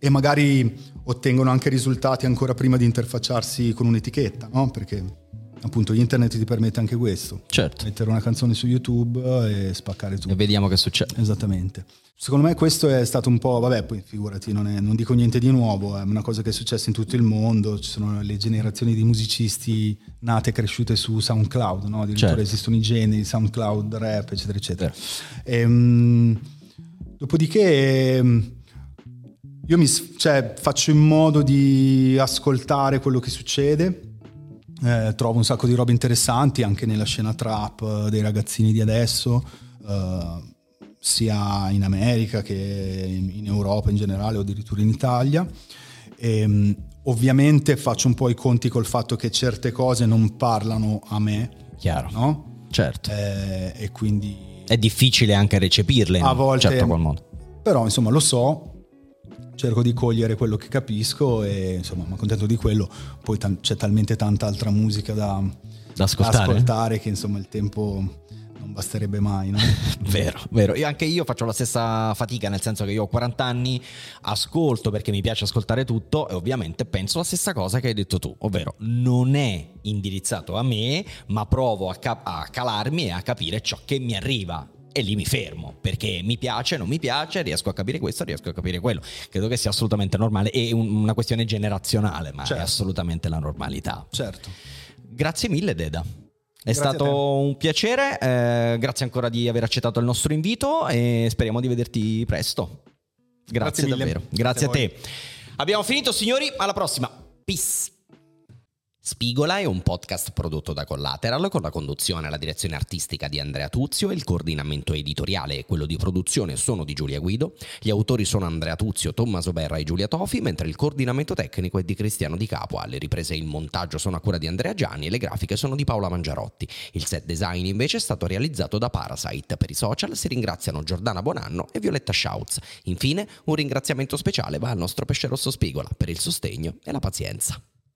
e magari ottengono anche risultati ancora prima di interfacciarsi con un'etichetta, no? Perché appunto internet ti permette anche questo, Certo. mettere una canzone su YouTube e spaccare tutto. E vediamo che succede. Esattamente. Secondo me questo è stato un po', vabbè, poi figurati, non, è- non dico niente di nuovo, è una cosa che è successa in tutto il mondo, ci sono le generazioni di musicisti nate e cresciute su SoundCloud, no? addirittura Certo. esistono i generi, SoundCloud, rap, eccetera, eccetera. Ehm, dopodiché ehm, io mi, cioè, faccio in modo di ascoltare quello che succede, eh, trovo un sacco di robe interessanti anche nella scena trap eh, dei ragazzini di adesso, eh, sia in America che in, in Europa in generale o addirittura in Italia. Ehm, ovviamente faccio un po' i conti col fatto che certe cose non parlano a me, Chiaro. no? Certo. Eh, e quindi È difficile anche recepirle in A un volte- certo qual modo. però insomma lo so, cerco di cogliere quello che capisco e insomma mi accontento di quello, poi tan- c'è talmente tanta altra musica da, da ascoltare. ascoltare che insomma il tempo non basterebbe mai. No? vero, vero. Io, anche io faccio la stessa fatica, nel senso che io ho 40 anni, ascolto perché mi piace ascoltare tutto e ovviamente penso la stessa cosa che hai detto tu, ovvero non è indirizzato a me, ma provo a, cap- a calarmi e a capire ciò che mi arriva e lì mi fermo perché mi piace, non mi piace, riesco a capire questo, riesco a capire quello. Credo che sia assolutamente normale, è una questione generazionale, ma certo. è assolutamente la normalità. Certo. Grazie mille, Deda. È grazie stato un piacere, eh, grazie ancora di aver accettato il nostro invito e speriamo di vederti presto. Grazie, grazie davvero, grazie, grazie a, a te. Abbiamo finito signori, alla prossima. Peace. Spigola è un podcast prodotto da Collateral con la conduzione e la direzione artistica di Andrea Tuzio e il coordinamento editoriale e quello di produzione sono di Giulia Guido. Gli autori sono Andrea Tuzio, Tommaso Berra e Giulia Tofi, mentre il coordinamento tecnico è di Cristiano Di Capua. Le riprese e il montaggio sono a cura di Andrea Gianni e le grafiche sono di Paola Mangiarotti. Il set design invece è stato realizzato da Parasite. Per i social si ringraziano Giordana Bonanno e Violetta Schautz. Infine, un ringraziamento speciale va al nostro pesce rosso Spigola per il sostegno e la pazienza.